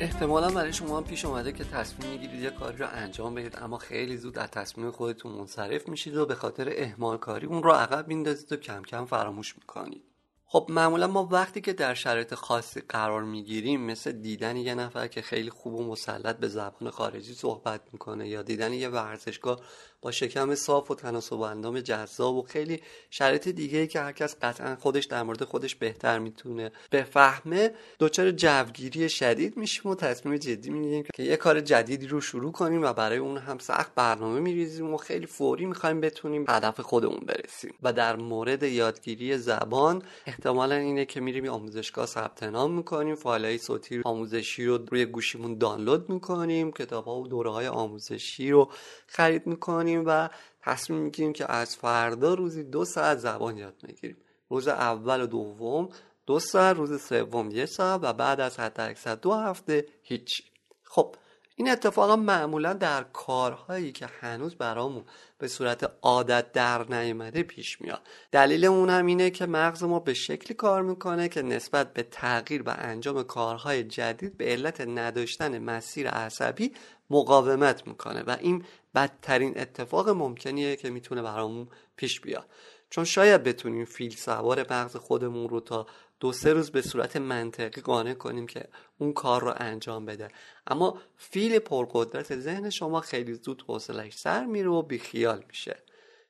احتمالا برای شما هم پیش اومده که تصمیم می‌گیرید یه کاری رو انجام بدید اما خیلی زود از تصمیم خودتون منصرف میشید و به خاطر اهمال کاری اون رو عقب میندازید و کم کم فراموش می‌کنید. خب معمولا ما وقتی که در شرایط خاصی قرار می‌گیریم مثل دیدن یه نفر که خیلی خوب و مسلط به زبان خارجی صحبت می‌کنه یا دیدن یه ورزشگاه با شکم صاف و تناسب اندام جذاب و خیلی شرایط دیگه ای که هرکس قطعا خودش در مورد خودش بهتر می‌تونه بفهمه دچار جوگیری شدید میشیم و تصمیم جدی می‌گیریم که یه کار جدیدی رو شروع کنیم و برای اون هم سخت برنامه میریزیم و خیلی فوری می‌خوایم بتونیم هدف خودمون برسیم. و در مورد یادگیری زبان احتمالا اینه که میریم آموزشگاه ثبت نام می‌کنیم فایلهای صوتی آموزشی رو روی گوشیمون دانلود می‌کنیم کتابها و دوره های آموزشی رو خرید می‌کنیم و تصمیم می‌گیریم که از فردا روزی دو ساعت زبان یاد می‌گیریم روز اول و دوم دو ساعت روز سوم یک ساعت و بعد از حد دو هفته هیچی خب این اتفاقا معمولا در کارهایی که هنوز برامون به صورت عادت در نیامده پیش میاد. دلیل اون هم اینه که مغز ما به شکلی کار می‌کنه که نسبت به تغییر و انجام کارهای جدید به علت نداشتن مسیر عصبی مقاومت می‌کنه و این بدترین اتفاق ممکنیه که می‌تونه برامون پیش بیاد. چون شاید بتونیم فیل سوار مغز خودمون رو تا دو سه روز به صورت منطقی قانع کنیم که اون کار رو انجام بده. اما فیل پرقدرت ذهن شما خیلی زود حوصلش سر میره و بیخیال میشه.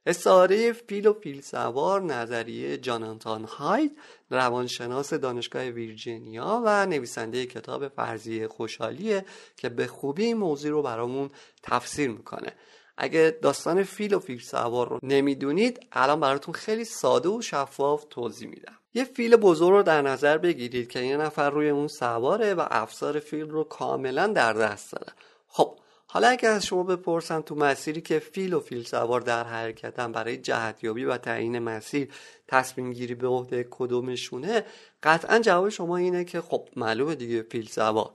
استعاره فیل و فیل سوار نظریه جانانتان هاید روانشناس دانشگاه ویرجینیا و نویسنده کتاب فرضیه خوشحالیه که به خوبی این موضوع رو برامون تفسیر می‌کنه. اگه داستان فیل و فیل سوار رو نمی‌دونید الان براتون خیلی ساده و شفاف توضیح میدم. یه فیل بزرگ رو در نظر بگیرید که یه نفر روی اون سواره و افسار فیل رو کاملا در دست داره. خب حالا اگه از شما بپرسم تو مسیری که فیل و فیل سوار در حرکتن برای جهتیابی و تعیین مسیر تصمیم گیری به عهده کدومشونه قطعا جواب شما اینه که خب معلومه دیگه فیل سوار.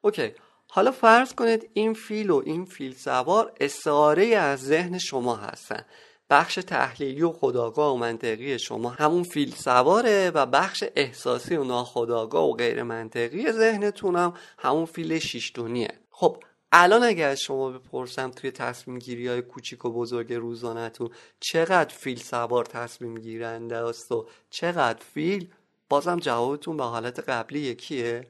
OK حالا فرض کنید این فیل و این فیل سوار استعاره از ذهن شما هستن. بخش تحلیلی و خودآگاه و منطقی شما. همون فیل سواره و بخش احساسی و ناخودآگاه و غیر منطقی ذهنتون هم همون فیل شیش‌تنیه. خب الان اگر از شما بپرسم توی تصمیم گیری های کوچیک و بزرگ روزانهتون چقدر فیل سوار تصمیم گیرنده است و چقدر فیل؟ بازم جوابتون به حالت قبلی یکیه؟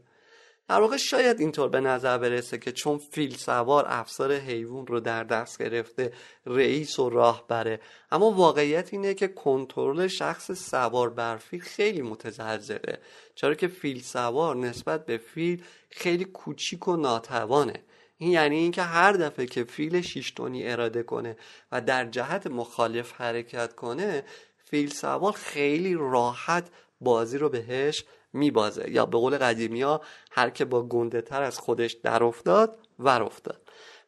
در واقع شاید اینطور به نظر برسه که چون فیل سوار افسار حیوان رو در دست گرفته رئیس و راه بره. اما واقعیت اینه که کنترل شخص سوار بر فیل خیلی متزلزله. چرا که فیل سوار نسبت به فیل خیلی کوچیک و ناتوانه. این یعنی اینکه هر دفعه که فیل شیشتونی اراده کنه و در جهت مخالف حرکت کنه فیل سوار خیلی راحت بازی رو بهش میبازه. یا به قول قدیمی ها هر که با گنده تر از خودش در افتاد ور افتاد.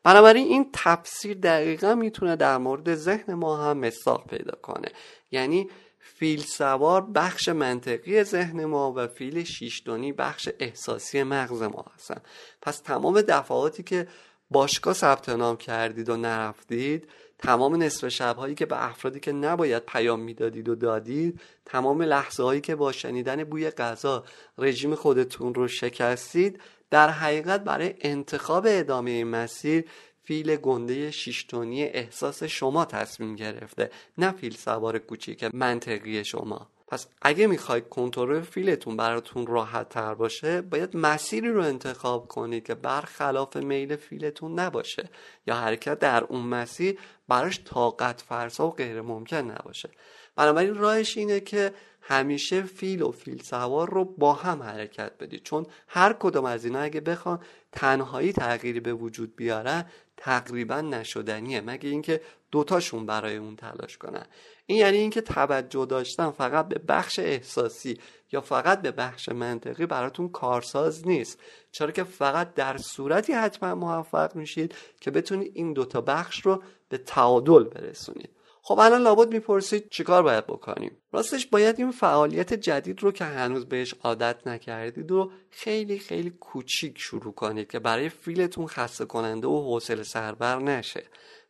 بنابراین این تفسیر دقیقا می‌تونه در مورد ذهن ما هم مساق پیدا کنه. یعنی فیل سوار بخش منطقی ذهن ما و فیل شیشتونی بخش احساسی مغز ما هستن. پس تمام دفعاتی که باشگاه ثبت نام کردید و نرفتید تمام نصف شبهایی که به افرادی که نباید پیام می‌دادید و دادید تمام لحظه هایی که با شنیدن بوی غذا رژیم خودتون رو شکستید در حقیقت برای انتخاب ادامه مسیر فیل گنده شیشتونی احساس شما تصمیم گرفته نه فیل سوار کوچیک منطقی شما. پس اگه می‌خواید کنترل فیلتون براتون راحت تر باشه باید مسیری رو انتخاب کنید که برخلاف میل فیلتون نباشه یا حرکت در اون مسیر براش طاقت فرسا و غیر ممکن نباشه. بنابراین راهش اینه که همیشه فیل و فیل سوار رو با هم حرکت بدید. چون هر کدوم از اینا اگه بخوان تنهایی تغییری به وجود بیارن تقریبا نشدنیه. مگه اینکه دوتاشون برای اون تلاش کنن. این یعنی اینکه توجه داشتن فقط به بخش احساسی یا فقط به بخش منطقی براتون کارساز نیست. چرا که فقط در صورتی حتما موفق میشید که بتونید این دوتا بخش رو به تعادل برسونید. خب الان لابد می‌پرسید چیکار باید بکنیم؟ راستش باید این فعالیت جدید رو که هنوز بهش عادت نکردید رو خیلی خیلی کوچیک شروع کنید که برای فیلتون خسته کننده و حوصله سربر نشه.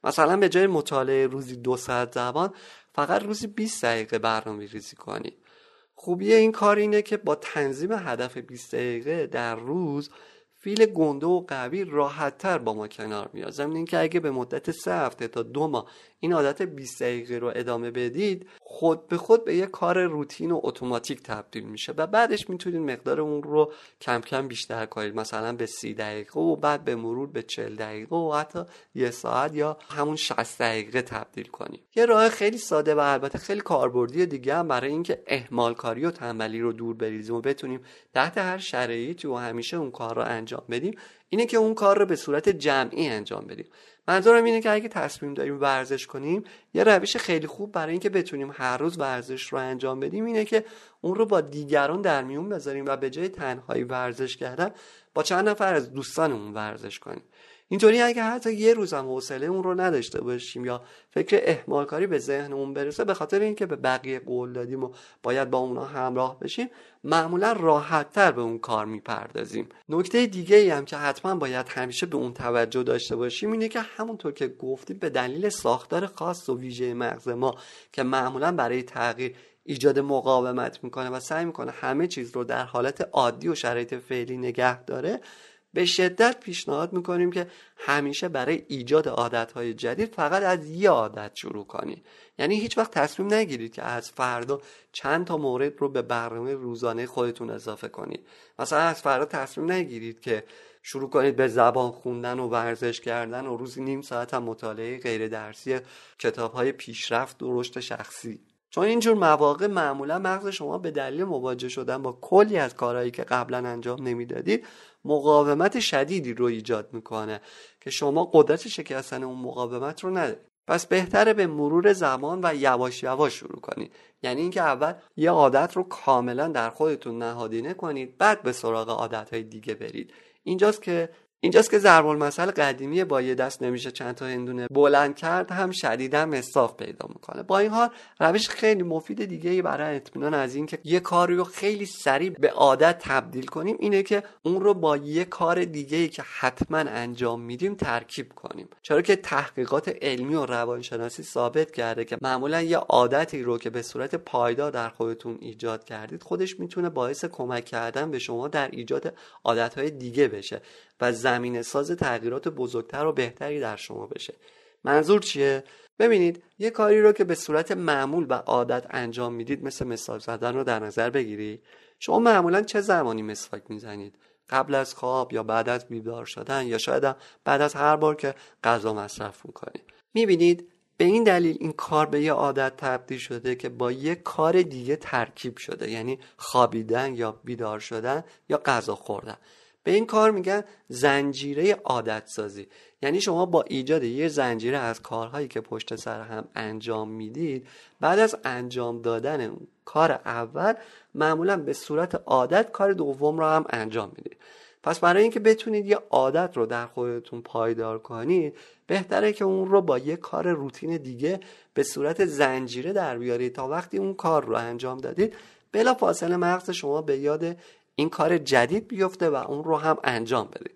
مثلا به جای مطالعه روزی دو ساعت زبان فقط روزی 20 دقیقه برنامه ریزی کنید. خوبی این کار اینه که با تنظیم هدف 20 دقیقه در روز فیل گنده و قوی راحتتر با ما کنار میاد. ضمن اینکه اگه به مدت سه هفته تا دو ماه این عادت 20 دقیقه رو ادامه بدید خود به خود به یه کار روتین و اتوماتیک تبدیل میشه و بعدش می‌تونید مقدار اون رو کم کم بیشتر کنید. مثلا به 30 دقیقه و بعد به مرور به 40 دقیقه و حتی یه ساعت یا همون 60 دقیقه تبدیل کنید. یه راه خیلی ساده و البته خیلی کاربردی دیگه هم برای اینکه اهمال کاری و تنبلی رو دور بریزیم و بتونیم تحت هر شرایطی و همیشه اون کار رو انجام بدیم اینه که اون کار رو به صورت جمعی انجام بدیم. منظورم اینه که اگه تصمیم داریم ورزش کنیم یه روش خیلی خوب برای اینکه بتونیم هر روز ورزش رو انجام بدیم اینه که اون رو با دیگران در میون بذاریم و به جای تنهایی ورزش کردن با چند نفر از دوستانمون ورزش کنیم. اینطوری اگه حتی یه روزم حوصله اون رو نداشته باشیم یا فکر احمال کاری به ذهنمون برسه به خاطر اینکه به بقیه قول دادیم و باید با اونا همراه بشیم معمولا راحت تر به اون کار می‌پردازیم. نکته دیگه ای هم که حتما باید همیشه به اون توجه داشته باشیم اینه که همونطور که گفتیم به دلیل ساختار خاص و ویژه مغز ما که معمولا برای تغییر ایجاد مقاومت می‌کنه و سعی می‌کنه همه چیز رو در حالت عادی و شرایط فعلی نگه داره به شدت پیشنهاد می‌کنیم که همیشه برای ایجاد عادتهای جدید فقط از یه عادت شروع کنید یعنی هیچ وقت تصمیم نگیرید که از فردا چند تا مورد رو به برنامه روزانه خودتون اضافه کنید. مثلا از فردا تصمیم نگیرید که شروع کنید به زبان خوندن و ورزش کردن و روزی نیم ساعت هم مطالعه غیر درسی کتاب های پیشرفت و رشد شخصی. چون اینجور مواقع معمولا مغز شما به دلیل مواجه شدن با کلی از کارهایی که قبلا انجام نمی‌دادید مقاومت شدیدی رو ایجاد می‌کنه که شما قدرت شکستن اون مقاومت رو ندارید. پس بهتره به مرور زمان و یواش یواش شروع کنید. یعنی اینکه اول یه عادت رو کاملا در خودتون نهادینه کنید بعد به سراغ عادت دیگه برید. اینجاست که اینجاست که ضرب المثل قدیمی با یه دست نمیشه چند تا هندونه بلند کرد هم شدیدا مصاف پیدا می‌کنه. با این حال روش خیلی مفید دیگه ای برای اطمینان از اینکه یه کاری رو خیلی سریع به عادت تبدیل کنیم اینه که اون رو با یه کار دیگه ای که حتما انجام میدیم ترکیب کنیم. چرا که تحقیقات علمی و روانشناسی ثابت کرده که معمولا یه عادتی رو که به صورت پایدار در خودتون ایجاد کردید خودش می‌تونه باعث کمک کردن به شما در ایجاد عادتهای دیگه بشه و زمینه ساز تغییرات بزرگتر و بهتری در شما بشه. منظور چیه؟ ببینید یه کاری رو که به صورت معمول و عادت انجام می‌دید مثل مسواک زدن رو در نظر بگیرید شما معمولا چه زمانی مسواک می‌زنید؟ قبل از خواب یا بعد از بیدار شدن یا شاید بعد از هر بار که غذا مصرف می‌کنید؟ می‌بینید به این دلیل این کار به یه عادت تبدیل شده که با یه کار دیگه ترکیب شده. یعنی خوابیدن یا بیدار شدن یا غذا خوردن. به این کار میگن زنجیره عادت سازی یعنی شما با ایجاد یه زنجیره از کارهایی که پشت سر هم انجام می‌دید بعد از انجام دادن کار اول معمولا به صورت عادت کار دوم رو هم انجام می‌دید. پس برای اینکه بتونید یه عادت رو در خودتون پایدار کنید بهتره که اون رو با یه کار روتین دیگه به صورت زنجیره در بیارید تا وقتی اون کار رو انجام دادید بلا فاصله مغز شما به یاد این کار جدید بیفته و اون رو هم انجام بده.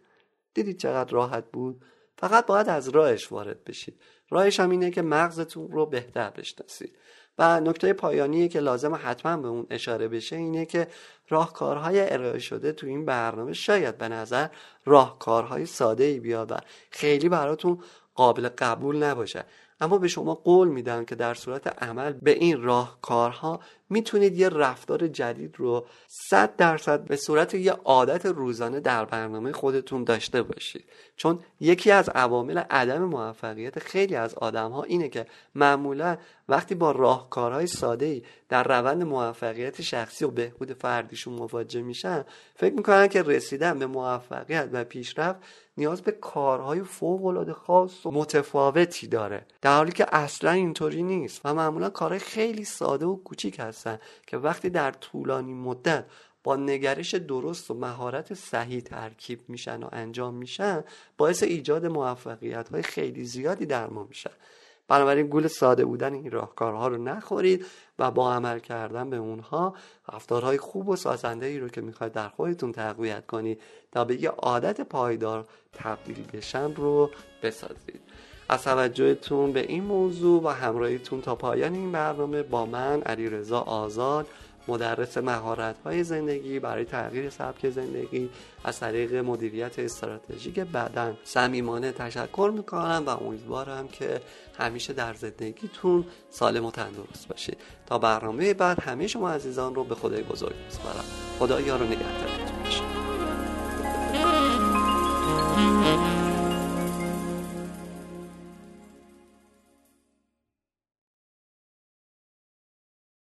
دیدید چقدر راحت بود؟ فقط باید از راهش وارد بشید. راهش هم اینه که مغزتون رو بهتر بشناسید. و نکته پایانی که لازم حتما به اون اشاره بشه اینه که راهکارهای ارائه شده تو این برنامه شاید به نظر راهکارهای ساده ای بیاد و خیلی براتون قابل قبول نباشه. اما به شما قول میدم که در صورت عمل به این راهکارها می‌تونید یه رفتار جدید رو صد درصد به صورت یه عادت روزانه در برنامه خودتون داشته باشید. چون یکی از عوامل عدم موفقیت خیلی از آدم ها اینه که معمولا وقتی با راهکارهای ساده ای در روند موفقیت شخصی و بهبود فردیشون مواجه میشن فکر می‌کنن که رسیدن به موفقیت و پیشرفت نیاز به کارهای فوق العاده خاص و متفاوتی داره. در حالی که اصلا اینطوری نیست و معمولا کارهای خیلی ساده و کوچیک هستن که وقتی در طولانی مدت با نگرش درست و مهارت صحیح ترکیب میشن و انجام میشن باعث ایجاد موفقیت های خیلی زیادی در ما میشن بنابراین گول ساده بودن این راهکارها رو نخورید و با عمل کردن به اونها رفتارهای خوب و سازنده ای رو که می‌خواید در خودتون تقویت کنید تا به یه عادت پایدار تبدیل بشن رو بسازید. از توجهتون به این موضوع و همراهیتون تا پایان این برنامه با من علی رضا آزاد مدرس مهارت های زندگی برای تغییر سبک زندگی از طریق مدیریت استراتژیک بدن. صمیمانه تشکر می‌کنم و امیدوارم که همیشه در زندگیتون سالم و تندرست باشید. تا برنامه بعد همه شما عزیزان رو به خدای بزرگ میسپارم. خدا یار و نگهدارتون